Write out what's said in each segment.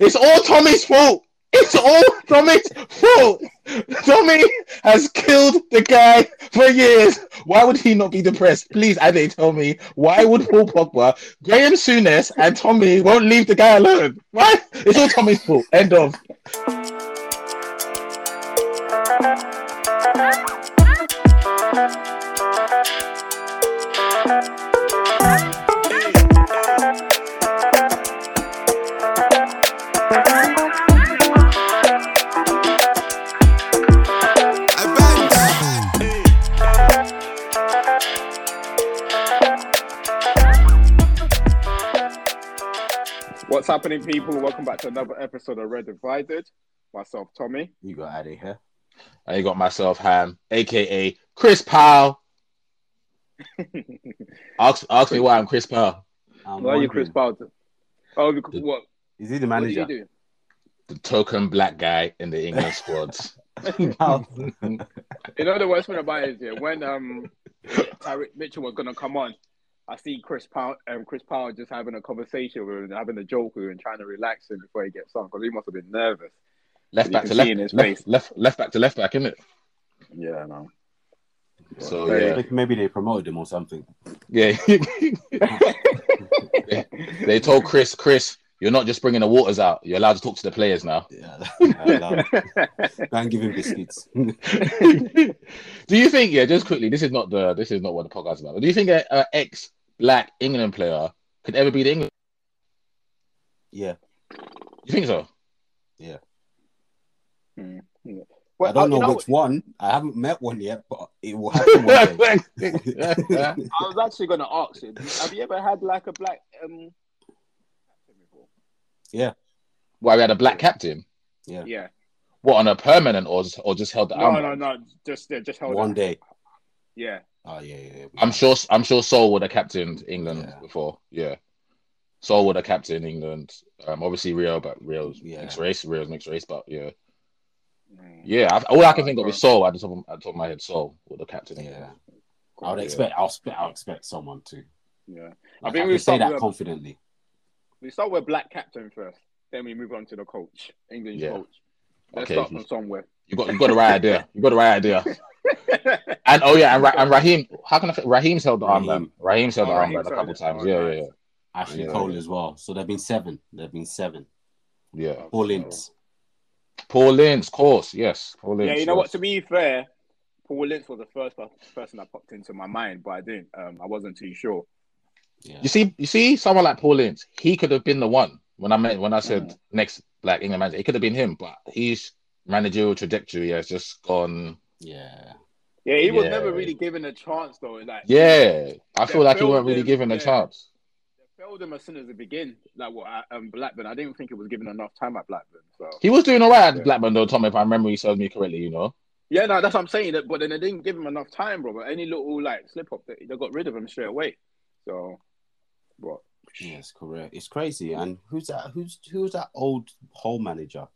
It's all Tommy's fault. It's all Tommy's fault. Tommy has killed the guy for years. Why would he not be depressed? Please, Ade, tell me why would Paul Pogba, Graham Souness, and Tommy won't leave the guy alone? Why? It's all Tommy's fault. End of. Happening, people? Welcome back to another episode of Red Divided. Myself, Tommy. You got of here. I got myself Ham, aka Chris Powell. ask, ask me why I'm Chris Powell. I'm Why are you Chris Powell? Oh, because, what? Is he the What did you manager? do? The token black guy in the England squad. You know the worst thing about it is yeah, when um Tyrick Mitchell was gonna come on, I see Chris Powell um Chris Powell just having a conversation with him, having a joke with him, and trying to relax him before he gets on because he must have been nervous. left back to see left, in his left, face. left, left back to left back, isn't it? Yeah, no. So Hey. yeah, Like, Maybe they promoted him or something. yeah. they, they told Chris, Chris, you're not just bringing the waters out. You're allowed to talk to the players now. Yeah. Go and give him biscuits. do you think? Yeah, just quickly. This is not the. This is not what the podcast is about. But do you think a, a ex-black England player could ever be the England? yeah. You think so? Yeah. I don't you know which one. I haven't met one yet, but it will happen one day. I was actually gonna ask you. Have you ever had like a black um? Before? Why we had a black captain? Yeah. Yeah. What on a permanent or just, or just held the No, arm? no, no. Just yeah, just hold One on. day. Yeah. Oh yeah, yeah. yeah. I'm sure. I'm sure Sol would have captained England Yeah. before. Yeah, Sol would have captained England. Um, obviously Rio, but Rio's Yeah. mixed race. Rio's mixed race, but yeah, Mm. yeah. I, all I can think of is Sol. At the top of, at the top of my head, Sol would have captained Yeah. I would expect. I'll expect. I'll expect someone to. Yeah. I Like, I, think we can say start that with- confidently. We start with black captain first, then we move on to the coach, English Yeah. coach. Let's Okay. start from somewhere. You got you got the right idea. You got the right idea. And oh yeah, and, Ra- and Raheem. How can I? Think? Raheem's held the Raheem. armband. Raheem's held Oh, the Raheem's armband a couple held it. times. Oh, yeah, nice. yeah, yeah, Ashley Yeah. Cole as well. So there've been seven. There've been seven. yeah. Paul Ince. Paul Ince, of course. Yes, Paul Ince. yeah, you know yes. what? To be fair, Paul Lynch was the first person that popped into my mind, but I didn't. Um, I wasn't too sure. Yeah. You see, you see, someone like Paul Ince, he could have been the one. When I meant when I said Mm. next black England manager, it could have been him, but his managerial trajectory has just gone. Yeah. Yeah, he was Yeah. never really given a chance though. Like, Yeah, I feel like he filled weren't really him, given a yeah. chance. they failed him as soon as it began. Like what at um, Blackburn, I didn't think it was given enough time at Blackburn. So He was doing all right at Yeah. Blackburn though, Tom, if I remember serves me correctly. You know, yeah, no, that's what I'm saying. That, but then they didn't give him enough time, bro. But any little like slip up, they, they got rid of him straight away. So, but Yes, correct. It's crazy. And who's that? Who's who's that old hole manager?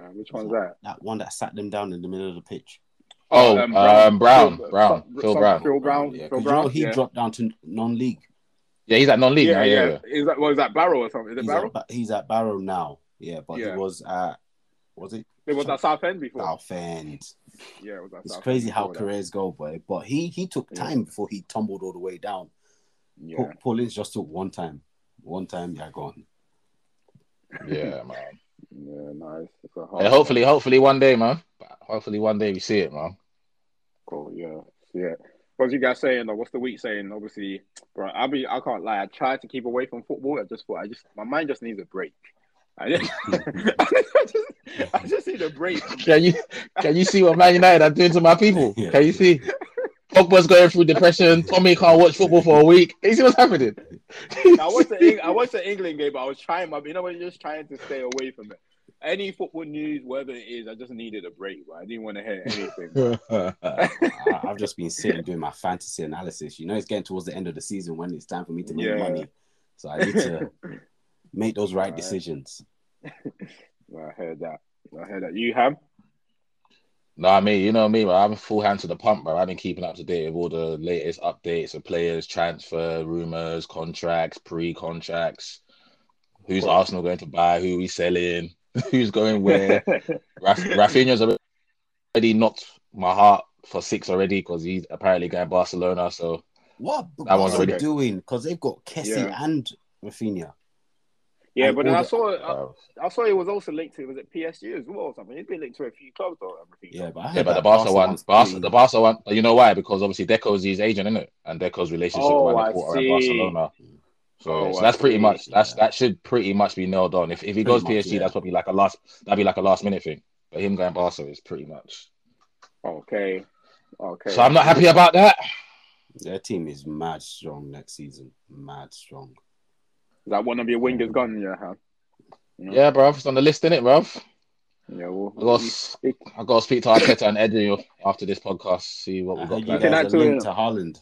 uh, which one's that? That one that sat them down in the middle of the pitch. Oh, um, Brown, Phil- Brown, some- Phil some- Brown. Phil Brown. Yeah, Phil 'cause you know he yeah. dropped down to non-league. yeah, he's at non-league yeah, now. yeah, Yeah, yeah. Is that was that Barrow or something? Is it He's Barrow? at, he's at Barrow now. Yeah, but Yeah. he was at was it It was at Southend before. Southend? Yeah, it was It's Southend crazy how careers go, boy. But he he took Yeah. time before he tumbled all the way down. Yeah. Paul, Paul Ince just took one time. One time, yeah, gone. yeah, man. Yeah, nice. It's a hard Yeah, hopefully, hopefully one day, man. Hopefully one day we see it, man. Cool, yeah, yeah. What's you guys saying? Though? What's the week saying? Obviously, bro. I be, I can't lie. I tried to keep away from football. I just thought, I just, my mind just needs a break. I just, I just, I just need a break. Can you can you see what Man United are doing to my people? Yeah. Can you see? Pogba's going through depression. Tommy can't watch football for a week. You see what's happening? I watched the, Eng- I watched the England game, but I was trying my, you know, when you're just trying to stay away from it. Any football news, whether it is, I just needed a break. Bro. I didn't want to hear anything. I, I've just been sitting doing my fantasy analysis. You know, it's getting towards the end of the season when it's time for me to make Yeah. money. So I need to make those right Alright. decisions. I heard that. I heard that. You have? No, I mean, you know me, bro. I'm full hand to the pump, bro. I've been keeping up to date with all the latest updates of players, transfer rumors, contracts, pre-contracts. who's Cool. Arsenal going to buy, who we selling, who's going where. Raf- Raphinha's already knocked my heart for six already because he's apparently going Barcelona. So What That one's are they already- doing? Because they've got Kessie Yeah. and Rafinha. Yeah, but then I saw uh, I, I saw it was also linked to was it PSG as well or something. He's been linked to a few clubs though. Everything. Yeah, but I yeah, but the that Barca one, one's Barca, pretty- the Barca one. But you know why? Because obviously Deco's his agent, isn't it? And Deco's relationship Oh, with I Laporta and see. Barcelona. So, Oh, so I that's pretty much that's Yeah. that should pretty much be nailed on. If if he Pretty goes much, PSG, yeah. that's probably like a last that'd be like a last minute thing. But him going Barca is pretty much. Okay. Okay. So I'm not happy about that. Their team is mad strong next season. Mad strong. Is that one of your wingers gone? Yeah. Huh? Yeah. Yeah, bruv, it's on the list, innit, bruv? Yeah. Well, I got to, I got to speak to Arteta and Eddie after this podcast, see what we heard got you. Can I guys do are it? linked to Haaland.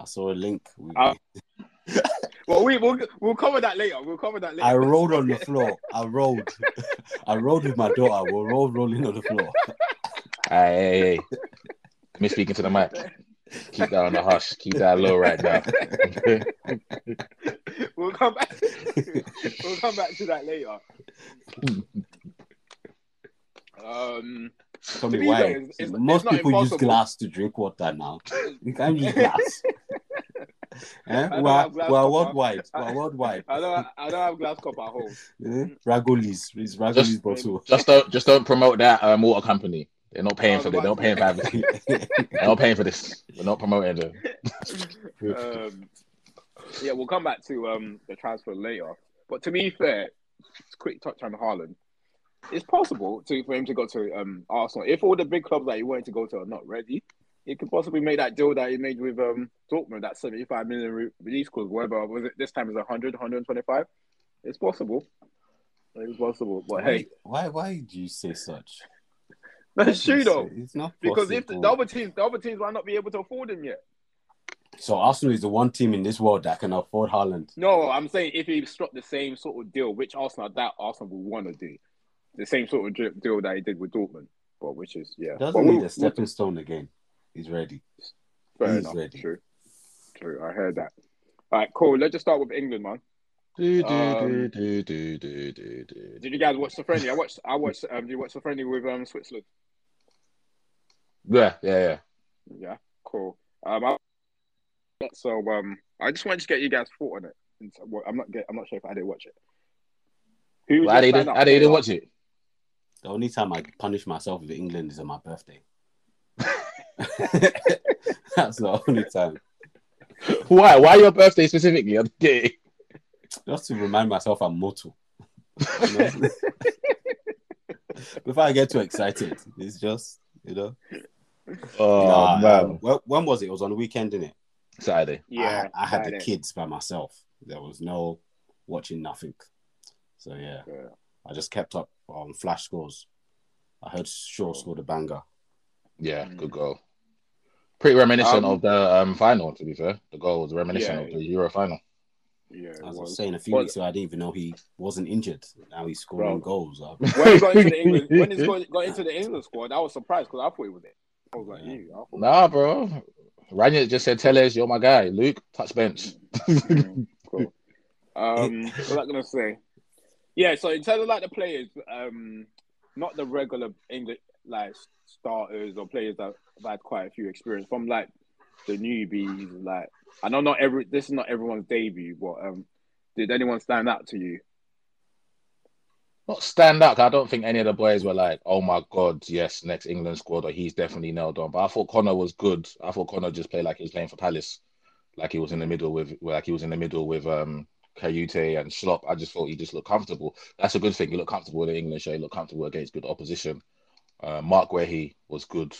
I saw a link. Uh, well, we we'll, we'll cover that later. We'll cover that later. I rolled on the floor. I rolled. I rolled with my daughter. We rolled rolling on the floor. Hey, hey, hey. Me speaking to the mic. Keep that on the hush. Keep that low right now. we'll come back. we'll come back to that later. Um, Tell me why. fair, it's- it's- Most it's not people use glass to drink water now. You can't use glass. eh? We're, we're worldwide. We're worldwide. I don't. I don't have glass cup at home. Eh? Ragolis. It's Ragolis Just- bottle. just don't, just don't promote that um, water company. They're not paying Oh, for this. They're not paying for advertising. They're not paying for this. We're not promoting them. um, yeah, we'll come back to um, the transfer later. But to be fair, quick touch on Haaland. It's possible to for him to go to um, Arsenal if all the big clubs that he wanted to go to are not ready. He could possibly make that deal that he made with um, Dortmund, that 75 million re- release clause, whatever was it this time is 100, 125. It's possible. It's possible. But hey, why, why? Why do you say such? that's true though. It's not Because if the, the other teams, the other teams might not be able to afford him yet. So Arsenal is the one team in this world that can afford Haaland. No, I'm saying if he struck the same sort of deal, which Arsenal that Arsenal would want to do, the same sort of deal that he did with Dortmund, but which is yeah, Doesn't But need we'll- a stepping stone again. He's ready. fair he's enough. ready. True, true. I heard that. All right, cool. Let's just start with England, man. Do, do, Um, do, do, do, do, do. Did you guys watch the friendly? I watched. I watched. Um, did you watch the friendly with um Switzerland? Yeah, yeah, yeah. Yeah, cool. Um, I, so um, I just wanted to get you guys' thought on it. Well, I'm not. Get, I'm not sure if I did watch it. Who Well, I your didn't, I didn't watch it. The only time I punish myself with England is on my birthday. That's the only time. Why? Why your birthday specifically? I'm kidding. Just to remind myself I'm mortal. You know? Before I get too excited, it's just, you know. Oh, You know, um, man. when, when was it? It was on the weekend, didn't it? Saturday. Yeah, I, I had the kids by myself. There was no watching nothing. So yeah, Yeah. I just kept up on flash scores. I heard Shaw scored a banger. Yeah, Mm. good goal. Pretty reminiscent Um, of the um, final, to be fair. The goal was reminiscent Yeah. of the Euro final. Yeah, As I was was. saying a few But- weeks ago, I didn't even know he wasn't injured. Now he's scoring Bro. goals. Uh, when he got into the England, when he got, got into the England squad, I was surprised because I thought he was it. I was like, Yeah. you. I thought, Nah, bro. Ranier just said, Telles, you're my guy. Luke, touch bench. Cool. Um, what was I gonna say? Yeah, so in terms of like the players, um, not the regular English like starters or players that have had quite a few experience from like the newbies. Like I know not every this is not everyone's debut, but um, did anyone stand out to you? Not stand out. I don't think any of the boys were like, oh my God, yes, next England squad, or he's definitely nailed on. But I thought Connor was good. I thought Connor just played like he was playing for Palace. Like he was in the middle with, like he was in the middle with um Kouyaté and Schlupp. I just thought he just looked comfortable. That's a good thing. He looked comfortable in the English. He looked comfortable against good opposition. Uh, Mark he was good.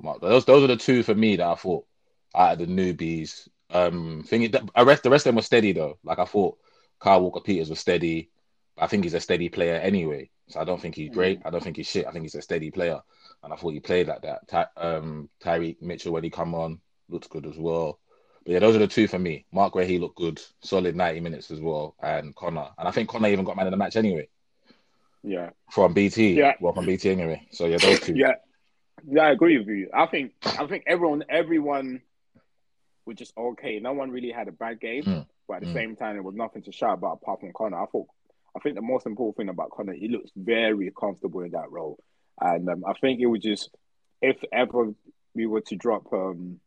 Mark, those those are the two for me that I thought out of the newbies. Um, thing the rest the rest of them were steady though. Like I thought, Kyle Walker Peters was steady. I think he's a steady player anyway. So I don't think he's great. I don't think he's shit. I think he's a steady player. And I thought he played like that. Ty, um, Tyrick Mitchell when he come on looked good as well. But yeah, those are the two for me. Mark where he looked good, solid ninety minutes as well, and Connor. And I think Connor even got man of the match anyway Yeah, from BT. Yeah. well from BT anyway. So yeah, those two. yeah, yeah. I agree with you. I think I think everyone everyone was just okay. No one really had a bad game. Mm. but at the Mm. same time, there was nothing to shout about apart from Connor. I thought, I think the most important thing about Connor, he looks very comfortable in that role, and um, I think it would just, if ever we were to drop, um,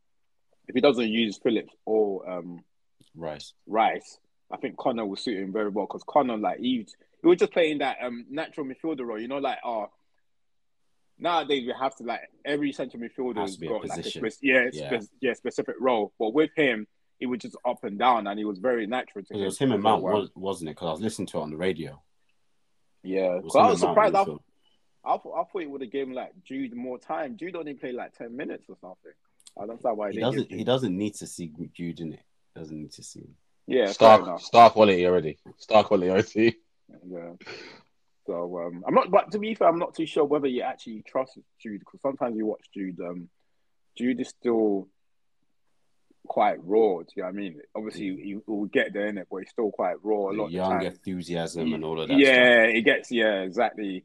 if he doesn't use Phillips or um, Rice. Rice, I think Connor will suit him very well because Connor, like, he, he was just playing that um natural midfielder role, you know, like, oh. Nowadays we have to like every central midfielder Has has to be a got like a position. spec- yeah, Yeah. spe- yeah, specific role. But with him, he was just up and down, and he was very natural to It was him and as Mount, well. was, wasn't it? Because I was listening to it on the radio. Yeah, It I was surprised. I. I, thought, I thought it would have given like Jude more time. Jude only played like ten minutes or something. I don't know why He didn't doesn't. He doesn't need to see Jude in it. Doesn't need to see. Him. Yeah, fair Star star quality already. Star quality already. Yeah. So um, I'm not, but to be fair, I'm not too sure whether you actually trust Jude because sometimes you watch Jude. Um, Jude is still quite raw. Do you know what I mean? Obviously, he will get there in it, but he's still quite raw a lot of young enthusiasm and all of that. stuff. yeah, it gets yeah exactly.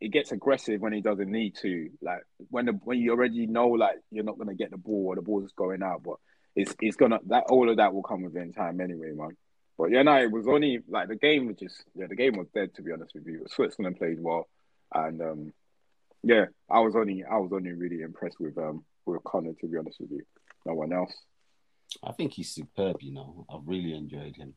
It gets aggressive when he doesn't need to. Like when the when you already know like you're not gonna get the ball or the ball's going out, but it's it's gonna that all of that will come within time anyway, man. But yeah, no, it was only like the game was just yeah, the game was dead to be honest with you. Switzerland played well, and um, yeah, I was only I was only really impressed with um with Connor to be honest with you. No one else. I think he's superb. You know, I've really enjoyed him.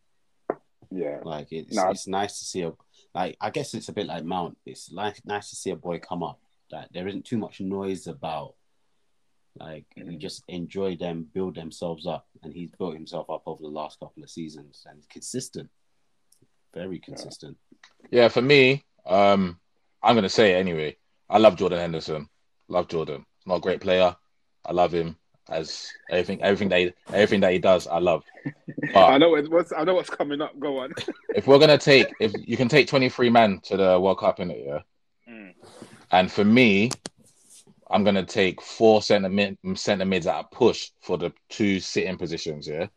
Yeah, Like it's No. it's nice to see a like. I guess it's a bit like Mount. It's like nice to see a boy come up. That there isn't too much noise about. Like you Mhm. just enjoy them build themselves up, and he's built himself up over the last couple of seasons, and consistent, very consistent. Yeah, for me, um, I'm gonna say it anyway. I love Jordan Henderson. Love Jordan. Not a great player. I love him as everything, everything that he, everything that he does. I love. I know what's I know what's coming up. Go on. if we're gonna take, if you can take 23 men to the World Cup in it, yeah. Mm. And for me, I'm gonna take four centre mid centre mids at a push for the two sitting positions, yeah.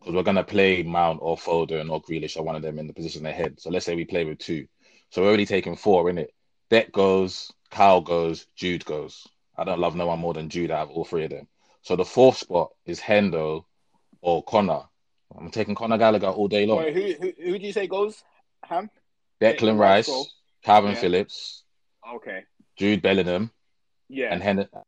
Because we're gonna play Mount or Foden or Grealish or one of them in the position ahead. So let's say we play with two. So we're already taking four in it. Deck goes, Kyle goes, Jude goes. I don't love no one more than Jude out of all three of them. So the fourth spot is Hendo or Connor. I'm taking Conor Gallagher all day long. Wait, who, who who do you say goes? Ham. Declan Declan Rice, Rice. Kalvin Yeah. Phillips, Okay. Jude Bellingham, Yeah. and Henderson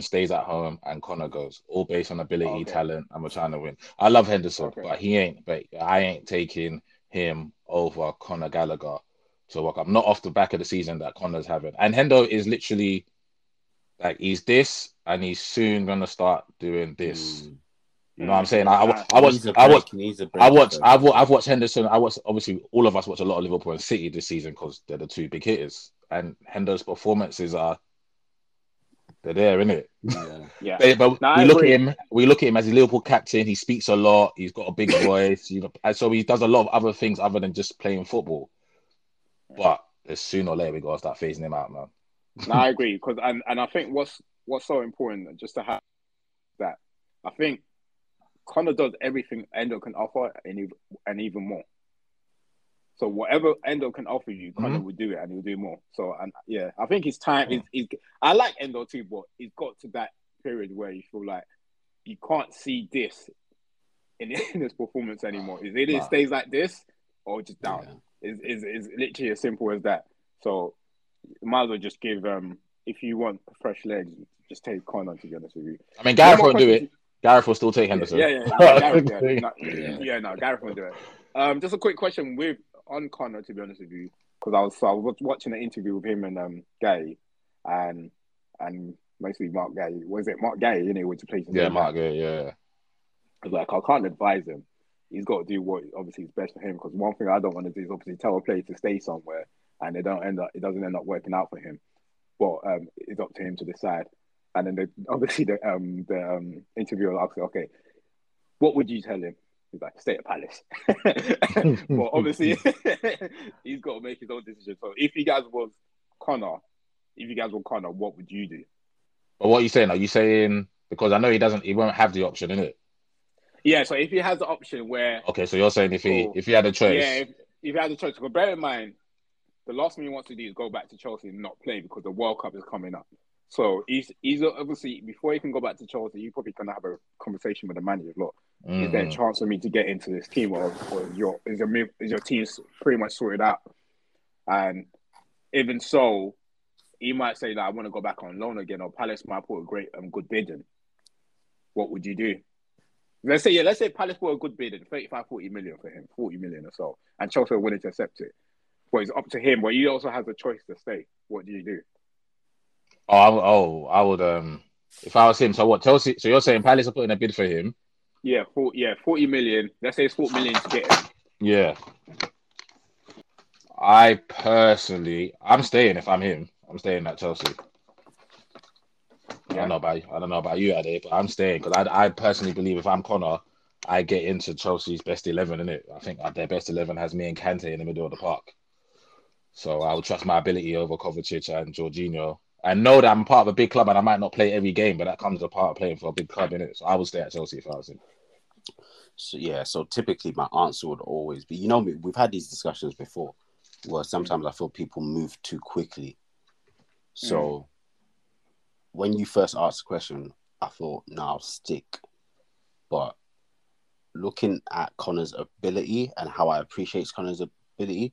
stays at home and Connor goes, all based on ability, Okay. talent, and we're trying to win. I love Henderson, Okay. but he ain't. But I ain't taking him over Conor Gallagher to work up. Not off the back of the season that Connor's having. And Hendo is literally like he's this, and he's soon gonna start doing this. Mm. You know what I'm saying? I, I, I He was, needs a I break, was, he needs a break I watched. I've, wa- I've watched Henderson. I watched, obviously, all of us watch a lot of Liverpool and City this season because they're the two big hitters. And Hendo's performances are, they're there, innit? Yeah. Yeah. But, but No, I we look at him, we look at him as a Liverpool captain. He speaks a lot. He's got a big voice. You know, and so he does a lot of other things other than just playing football. But as sooner or later, we gotta start phasing him out, man. No, I agree because and, and I think what's what's so important just to have that I think Connor does everything Endo can offer and even, and even more. So whatever Endo can offer you, Connor Mhm. will do it and he'll do more. So and yeah, I think his time is, is I like Endo too, but he's got to that period where you feel like you can't see this in, in his performance anymore. Is it Nah. it stays like this or just down? Yeah. is is is literally as simple as that. So might as well just give um if you want fresh legs, just take Connor to be honest with you. I mean, Gareth won't do it. Gareth will still take Henderson. Yeah, yeah, yeah. Gareth, yeah. No, Yeah. yeah, no, Gareth will do it. Um, just a quick question with on Connor to be honest with you, because I was so I was watching an interview with him and um Guéhi, and and mostly Mark Guéhi. Was it Mark Guéhi? You know, which plays yeah, Mark. Guéhi, yeah. I was like, I can't advise him. He's got to do what obviously is best for him. Because one thing I don't want to do is obviously tell a player to stay somewhere and they don't end up, it doesn't end up working out for him. But um, it's up to him to decide. And then the, obviously the um the um interviewer asked, okay, what would you tell him? He's like, stay at Palace. but obviously he's got to make his own decision. So if you guys was Connor, if you guys were Connor, what would you do? But what are you saying? Are you saying because I know he doesn't, he won't have the option, in it. Yeah, so if he has the option where Okay, so you're saying if he if he had a choice, Yeah, if, if you had the choice, but bear in mind, the last thing he wants to do is go back to Chelsea and not play because the World Cup is coming up. So he's he's obviously before he can go back to Chelsea, you probably gonna have a conversation with the manager. Look, is there a Mm. chance for me to get into this team, or, or is your is your is your team pretty much sorted out? And even so, he might say that I want to go back on loan again, or Palace might put a great um, good bid in. What would you do? Let's say yeah, let's say Palace put a good bid in 35, 40 million for him, 40 million or so, and Chelsea are willing to accept it. But it's up to him, but he also has a choice to stay. What do you do? Oh, I, oh, I would. Um, if I was him, so what? Chelsea. So you're saying Palace are putting a bid for him? Yeah, 40, yeah, 40 million. Let's say it's 40 million to get him. Yeah. I personally, I'm staying. If I'm him, I'm staying at Chelsea. I don't know about you. I don't know about you, Ade, but I'm staying because I, I personally believe if I'm Connor, I get into Chelsea's best eleven. In it, I think their best eleven has me and Kante in the middle of the park. So I would trust my ability over Kovacic and Jorginho. I know that I'm part of a big club and I might not play every game, but that comes a part of playing for a big club in it. So I would stay at Chelsea if I was him. So yeah, so typically my answer would always be, you know, we- we've had these discussions before, where sometimes I feel people move too quickly. So mm. when you first asked the question, I thought, no, I'll stick. But looking at Connor's ability and how I appreciate Connor's ability,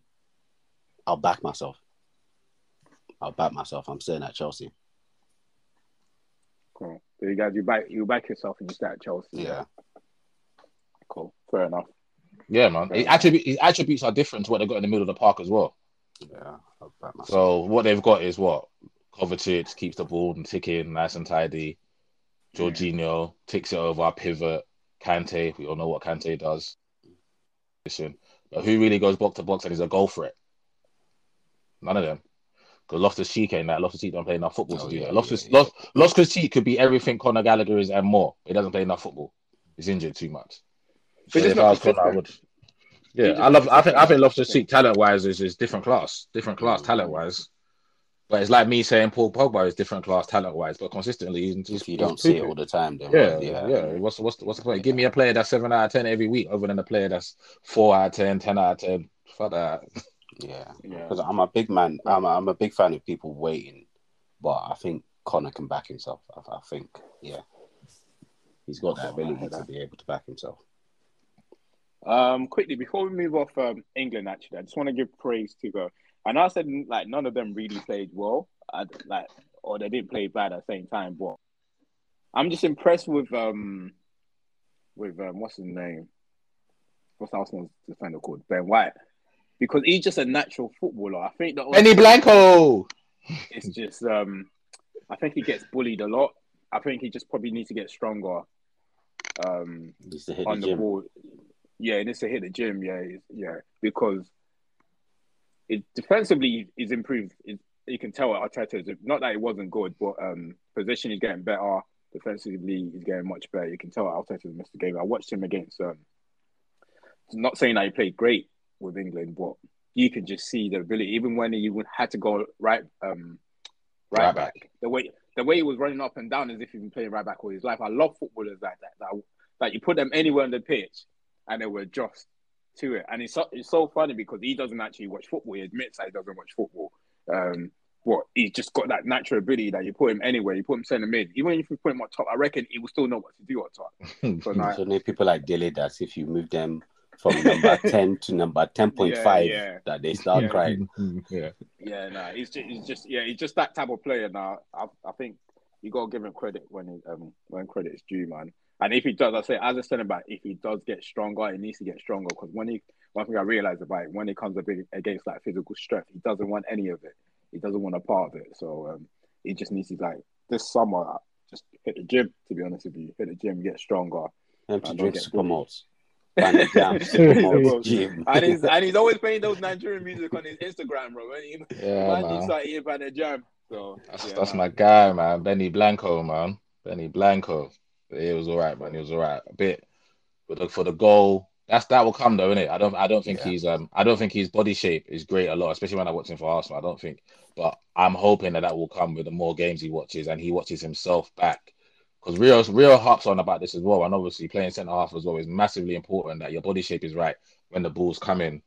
I'll back myself. I'll back myself. I'm staying at Chelsea. Cool. So you guys, you back you back yourself and you start at Chelsea. Yeah. Cool. Fair enough. Yeah, man. His, attribute, his attributes are different to what they've got in the middle of the park as well. Yeah. I'll back myself. So what they've got is what Kovacic keeps the ball and ticking nice and tidy. Jorginho takes it over, our pivot. Kante, we all know what Kante does. Listen, But who really goes box to box and is a goal threat? None of them. Because Loftus Cheek ain't that. Loftus Cheek don't play enough football Oh, to do yeah, that. Loftus yeah, yeah. Loftus Cheek could be everything Conor Gallagher is and more. He doesn't play enough football. He's injured too much. But So if I was Conor, I would. Yeah, I love. I think. I think consistent. Loftus Cheek talent wise is, is different class, different class Mm. talent wise. But it's like me saying Paul Pogba is different class talent wise, but consistently he's, he's If you don't see it all the time, then Yeah, yeah, yeah, What's what's what's the point? Give me a player that's seven out of ten every week, other than a player that's four out of 10, 10 out of ten. Fuck that. yeah. Yeah. Because I'm a big man. I'm a, I'm a big fan of people waiting, but I think Connor can back himself. I, I think, yeah, he's got that ability to be able to back himself. Um, quickly before we move off um, England, actually, I just want to give praise to go. I know I said like none of them really played well, I, like or they didn't play bad at the same time, but I'm just impressed with um with um, what's his name? What's Arsenal's defender called? Ben White, because he's just a natural footballer. I think that Benny Blanco. it's just um I think he gets bullied a lot. I think he just probably needs to get stronger. Um, He to hit on the the ball. Yeah, and needs to hit the gym. Yeah, yeah, because it defensively is improved. It, you can tell Arteta is not that it wasn't good, but um, position is getting better. Defensively, he's getting much better. You can tell Arteta's missed the game. I watched him against. Um, not saying that he played great with England, but you can just see the ability. Even when he had to go right, um, right, Right back. back. the way the way he was running up and down as if he's been playing right back all his life. I love footballers like that. That that you put them anywhere on the pitch and they were just to it. And it's so, it's so funny because he doesn't actually watch football. He admits that he doesn't watch football. Um, but he's just got that natural ability that you put him anywhere. You put him centre mid, even if you put him on top, I reckon he will still know what to do on top. So many people like Dele that if you move them from number ten to number 10.5 Yeah, yeah. that they start Yeah. crying. yeah. yeah, no, he's just, he's just, yeah, he's just that type of player. Now, I, I think you got to give him credit when he, um, when credit is due, man. And if he does, I say as a centre back, if he does get stronger, he needs to get stronger because when he, one thing I realized about it, when it comes a bit against like physical strength, he doesn't want any of it. He doesn't want a part of it. So um, he just needs to like this summer just hit the gym. To be honest with you, hit the gym, get stronger. Them to I don't drink get super bullied. malts. Find the jam, super malts, gym. and he's and he's always playing those Nigerian music on his Instagram, bro. When he, Yeah, man, man. just like eating by the jam. So That's, yeah, that's man. my guy, man. Benny Blanco, man. Benny Blanco. It was all right, man. It was all right. A bit, but the, for the goal, that's that will come though, innit? I don't, I don't think Yeah. he's, um, I don't think his body shape is great a lot, especially when I watch him for Arsenal. I don't think, but I'm hoping that that will come with the more games he watches and he watches himself back. Because Rio, Rio harps on about this as well, and obviously playing centre half as well is massively important that your body shape is right when the ball's coming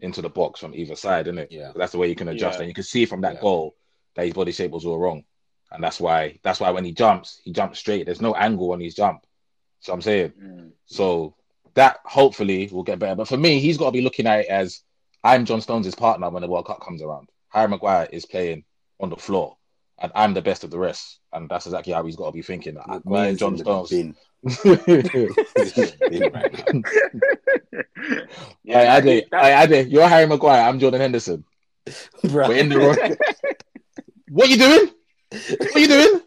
into the box from either side, isn't it? Yeah. That's the way you can adjust, Yeah. and you can see from that Yeah. goal that his body shape was all wrong. and that's why that's why when he jumps, he jumps straight. There's no angle on his jump. So I'm saying, Mm. so that hopefully will get better. But for me, he's got to be looking at it as I'm John Stones' partner when the World Cup comes around. Harry Maguire is playing on the floor, and I'm the best of the rest. And that's exactly how he's got to be thinking. Me and John Stones. bin. He's in the bin right now. I, I, did, that- I, I did. You're Harry Maguire. I'm Jordan Henderson. Bruh. We're in the wrong. what you doing? What are you doing?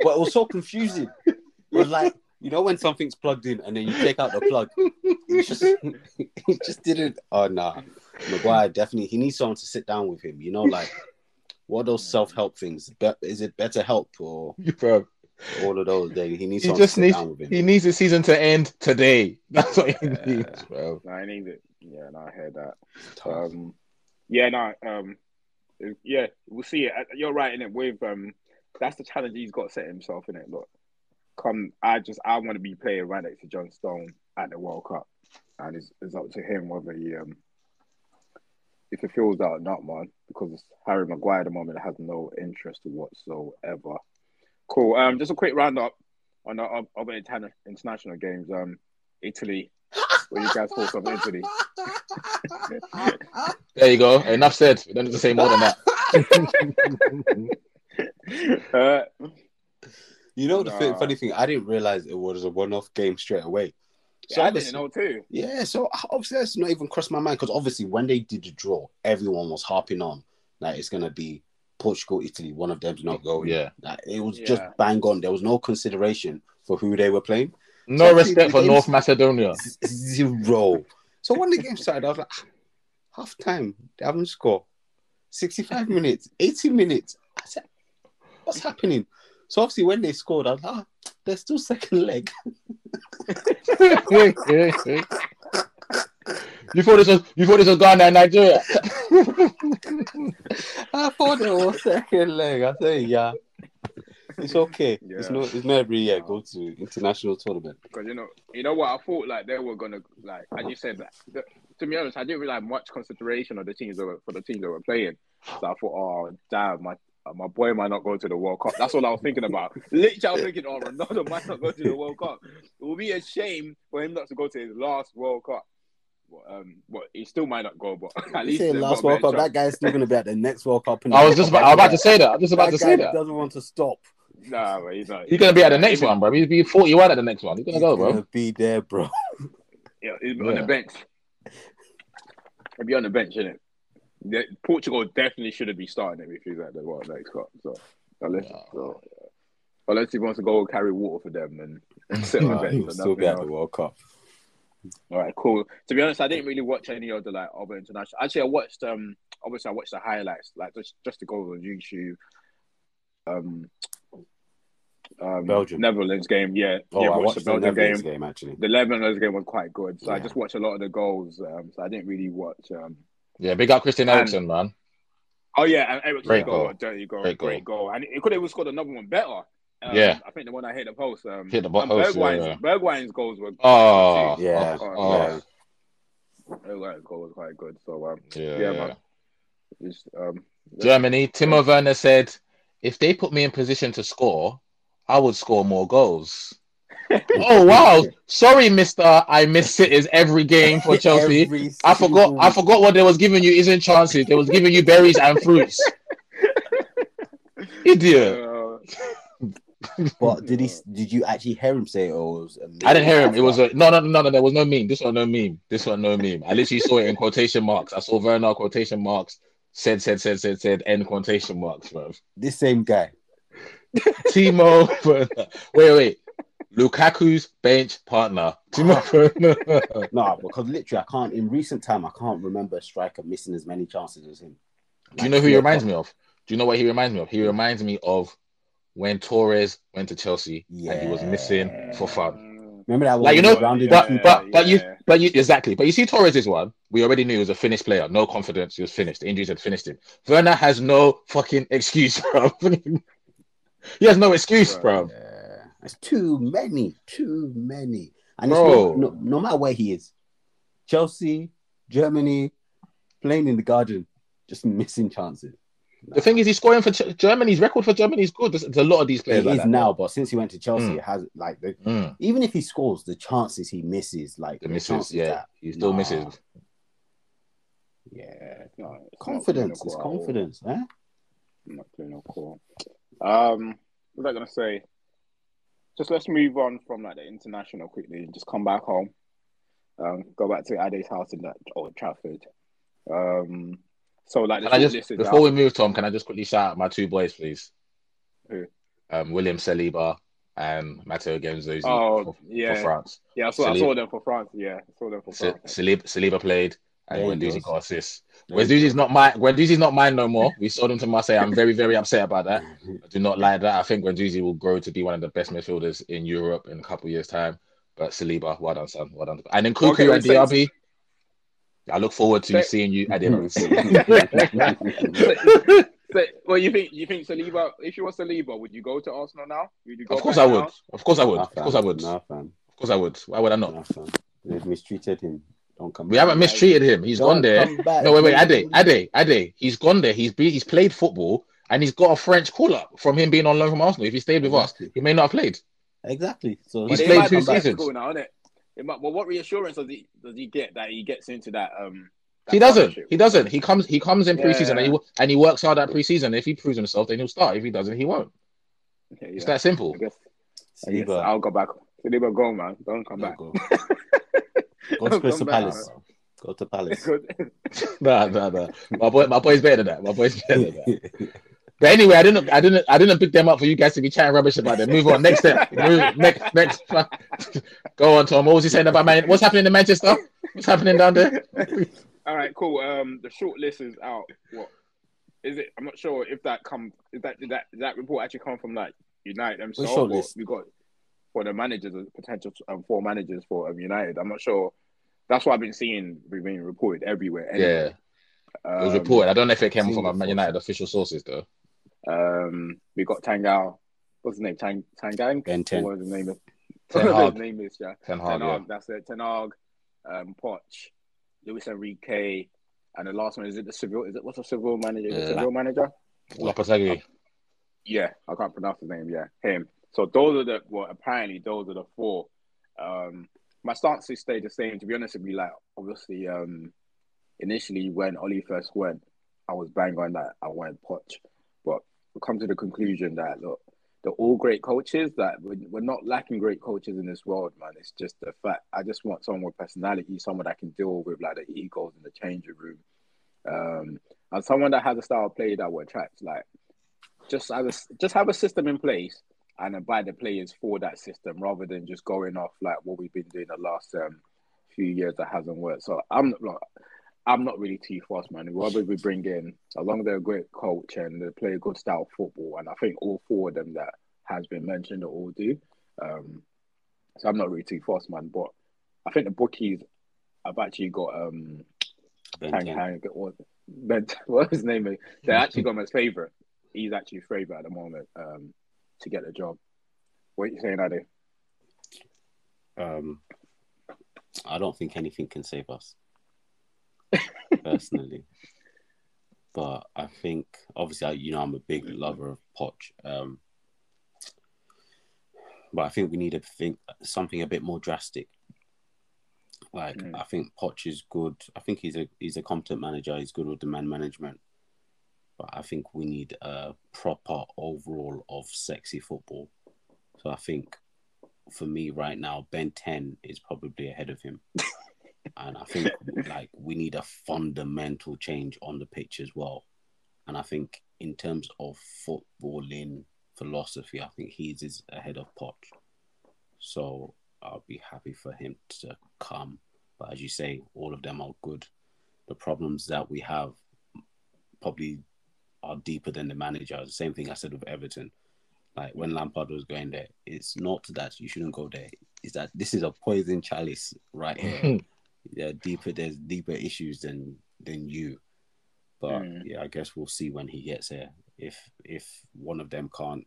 But it was so confusing. It was like, you know, when something's plugged in and then you take out the plug, it just, it just didn't. Oh, nah. Maguire definitely, he needs someone to sit down with him. You know, like, what are those self help things? Be- is it better help or Bro, all of those? They, he needs he someone just needs down with him. he needs the season to end today. That's what he Yeah. needs, bro. No, I need it. Yeah, no, I heard that. Tough. Um, yeah, no, um, yeah, we'll see it. Uh, You're right in it. With um, that's the challenge he's got set himself in it. Look, come, I just I want to be playing right next to John Stone at the World Cup, and it's, it's up to him whether he um, if he feels that or not, man. Because Harry Maguire at the moment has no interest whatsoever. Cool. Um, just a quick roundup on the other interna- international games. Um, Italy. What you guys thought of Italy? There you go. Enough said. We don't need to say more than that. Uh, You know, the Nah. funny thing, I didn't realize it was a one off game straight away. So I didn't know too. Yeah, so obviously that's not even crossed my mind because obviously when they did the draw, everyone was harping on that it's gonna be Portugal, Italy, one of them's not going. Yeah. Like, it was just bang on. There was no consideration for who they were playing. No So respect for games- North Macedonia. Zero. So when the game started, I was like, "Ah, half time, they haven't scored. 65 minutes, 80 minutes. I said, what's happening? So obviously when they scored, I was like, ah, there's still second leg. you thought this was you thought this was Ghana and Nigeria. I thought it was second leg. I say, yeah. It's okay. It's Yeah. not. It's not every year go to international tournament. Because you know, you know what I thought like they were gonna like as you said that. the- to be honest, I didn't really have much consideration of the teams that were, for the teams that were playing. So I thought, oh damn, my my boy might not go to the World Cup. That's all I was thinking about. Literally, I was thinking, oh Ronaldo might not go to the World Cup. It would be a shame for him not to go to his last World Cup. But, um, but he still might not go. But at You least say last World Cup, better that guy's still going to be at the next World Cup. I was just about, I was about to say that. I'm just about that to guy say that. doesn't want to stop. chance. Nah, but he's not. He's gonna be at the next one, bro. He'll be 41 at the next one. He's gonna He's go, bro. gonna be there, bro. Yeah, he's on Yeah. the bench. He'll be on the bench, innit? The- Portugal definitely shouldn't be starting him if he's at the World Next Cup. So unless, Yeah. so, yeah. unless he wants to go carry water for them and, and sit on the still be at the World Cup. All right, cool. To be honest, I didn't really watch any of the like other international. Actually, I watched um obviously I watched the highlights like just just to go on YouTube. Um, um Belgium. Netherlands game, yeah, Oh, yeah. I watched watched the Belgium game. game actually. The Netherlands game was quite good, so I just watched a lot of the goals. Um, so I didn't really watch. Um, Yeah, big up Christian Eriksen, man. oh yeah, and Eric's Great goal, goal. dirty goal, Great great, goal. goal, and he could have scored another one better. Um, Yeah. I think the one I hit the post. Um, Hit the post, Bergwijn's, yeah. Bergwijn's goals were. Oh, Yeah, oh, yeah. oh, Bergwijn's goal was quite good. So um, yeah, Yeah, yeah. just um, Germany, Timo Werner said, if they put me in position to score, I would score more goals. oh wow! Sorry, Mister. I miss City's every game for Chelsea. I forgot. single I forgot what they was giving you isn't chances. They was giving you berries and fruits. Idiot. But did he? Did you actually hear him say it? Or was it a I didn't hear him. It was a no, no, no, no. There was no meme. This one no meme. This one no meme. I literally saw it in quotation marks. I saw Werner quotation marks. Said, said, said, said, said. End quotation marks, bro. this same guy. Timo Wait, wait. Lukaku's bench partner. Timo No, because literally, I can't. In recent time, I can't remember a striker missing as many chances as him. Do you know who he reminds me of? Do you know what he reminds me of? He hmm. reminds me of when Torres went to Chelsea and he was missing for fun. Remember that one? Like you know, rounded but up- but but you but you exactly. But you see Torres' is one. We already knew he was a finished player. No confidence. He was finished. The injuries had finished him. Werner has no fucking excuse, bro. he has no excuse, bro. Yeah, it's too many, too many, and Bro. it's not, no, no matter where he is, Chelsea, Germany, playing in the garden, just missing chances. The thing is, he's scoring for Ch- Germany's record for Germany is good. There's, there's a lot of these It players. is like that. now, but since he went to Chelsea, Mm. it has like the, Mm, even if he scores, the chances he misses, like the the misses, chances yeah, that- he still Nah. misses. yeah, It's not- it's confidence clinical is at all. confidence, eh? Not clinical. Um, what was I gonna say? Just let's move on from like the international quickly and just come back home. Um, go back to Ade's house in that Old Trafford. Um, so like the just before out. we move, Tom? Can I just quickly shout out my two boys, please? Who? Um, William Saliba and Matteo Guendouzi Oh, for, yeah. for France. Yeah, I saw, I saw them for France. Yeah, I saw them for France. Saliba, Saliba played and There he Guendouzi goes. got assists. There you Guendouzi's not mine. Guendouzi's not mine no more. We sold him to Marseille. I'm very, very upset about that. I do not like that. I think Guendouzi will grow to be one of the best midfielders in Europe in a couple of years' time. But Saliba, well done, son. Well done. And then Kuku Okay, and so- DRB. I look forward to So- seeing you at the Emirates. So, well, you think you think Saliba? If you were Saliba, would you go to Arsenal now? Would you go of course I would. now? Of course I would. Nah, Of course I would. Nah, Of course I would. Why would I not? Nah, fam. They've mistreated him. Don't come. We haven't mistreated him. He's Don't gone there. come back. No, wait, wait, Ade, Ade, Ade. He's gone there. He's be, he's played football and he's got a French call up from him being on loan from Arsenal. If he stayed with us, he may not have played. Exactly. So He's played two come back to seasons. school now, innit? It might, well, what reassurance does he does he get that he gets into that? Um, that He doesn't. He doesn't. He comes. He comes in Yeah. preseason and he and he works hard at preseason. If he proves himself, then he'll start. If he doesn't, he won't. Okay, It's that simple. I guess, I guess I'll go back. Saliba, go man. Don't come no, back. go. Go to Crystal back, Palace. Go to Palace. Nah, nah, nah. My boy, my boy's better than that. My boy's better than that. But anyway, I didn't, I didn't, I didn't pick them up for you guys to be chatting rubbish about them. Move on. Next step. Move, next, next. Go on, Tom. What was he saying about Man? What's happening in Manchester? What's happening down there? All right, cool. Um, the short list is out. What is it? I'm not sure if that come. Is that did that did that report actually come from like United themselves? short or list? We got for the managers, the potential um, four managers for um, United. I'm not sure. That's what I've been seeing being reported everywhere. Yeah, Anyway. it was Um, reported. I don't know if it came from a Man. United official sources though. Um, we got Tangal. What's his name? Tang Tangang. Ben 10. What his name is? Ten Hag. his name is? Yeah. Ten Ten Hag, yeah. Hag. That's it. Ten Hag, um, Poch, Luis Enrique, and the last one is it the civil? Is it what's a civil manager? The Yeah. Seville manager? Lopetegui. Yeah, I can't pronounce his name. Yeah, him. So those are the well, apparently those are the four. Um, my stances stayed the same. To be honest with you, like obviously, um, initially when Ole first went, I was bang on that I wanted Poch, but we come to the conclusion that look, they're all great coaches. That we're, we're not lacking great coaches in this world, man. It's just the fact. I just want someone with personality, someone that can deal with like the egos in the changing room, um, and someone that has a style of play that will attract like just have a just have a system in place and then buy the players for that system rather than just going off like what we've been doing the last um, few years that hasn't worked. So I'm not I'm not really too fast, man. Whoever we bring in, as long as they're a great coach and they play a good style of football, and I think all four of them that has been mentioned all do. Um, so I'm not really too fast, man. But I think the bookies, I've actually got um, 10. Hang, what, Ben, what his name is? They actually got him as favourite. He's actually favourite at the moment um, to get the job. What are you saying, Ade? Um, I don't think anything can save us, personally. But I think, obviously, I, you know, I'm a big lover of Poch. Um, but I think we need to think something a bit more drastic. Like Mm. I think Poch is good. I think he's a he's a competent manager. He's good with the man management. But I think we need a proper overall of sexy football. So I think for me right now, Ben Ten is probably ahead of him. and I think like we need a fundamental change on the pitch as well. And I think in terms of footballing philosophy, I think he's is ahead of Poch. So I'll be happy for him to come. But as you say, all of them are good. The problems that we have probably are deeper than the manager. The same thing I said with Everton. Like when Lampard was going there, it's not that you shouldn't go there. It's that this is a poison chalice right here. yeah, deeper. There's deeper issues than than you. But Mm. yeah, I guess we'll see when he gets here. If if one of them can't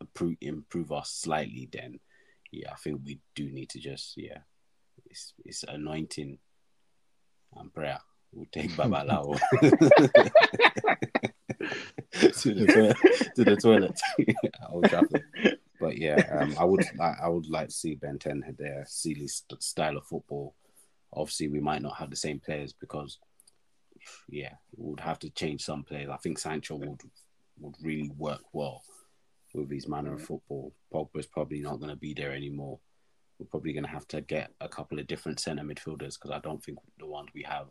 improve improve us slightly, then yeah, I think we do need to just yeah, it's it's anointing and prayer. We'll take Babalawo. to the toilet. to the toilet. But yeah, um, I would like I would like to see Ben Ten their Seely's st- style of football. Obviously, we might not have the same players because, yeah, we would have to change some players. I think Sancho would would really work well with his manner of football. Pogba's probably not going to be there anymore. We're probably going to have to get a couple of different centre midfielders because I don't think the ones we have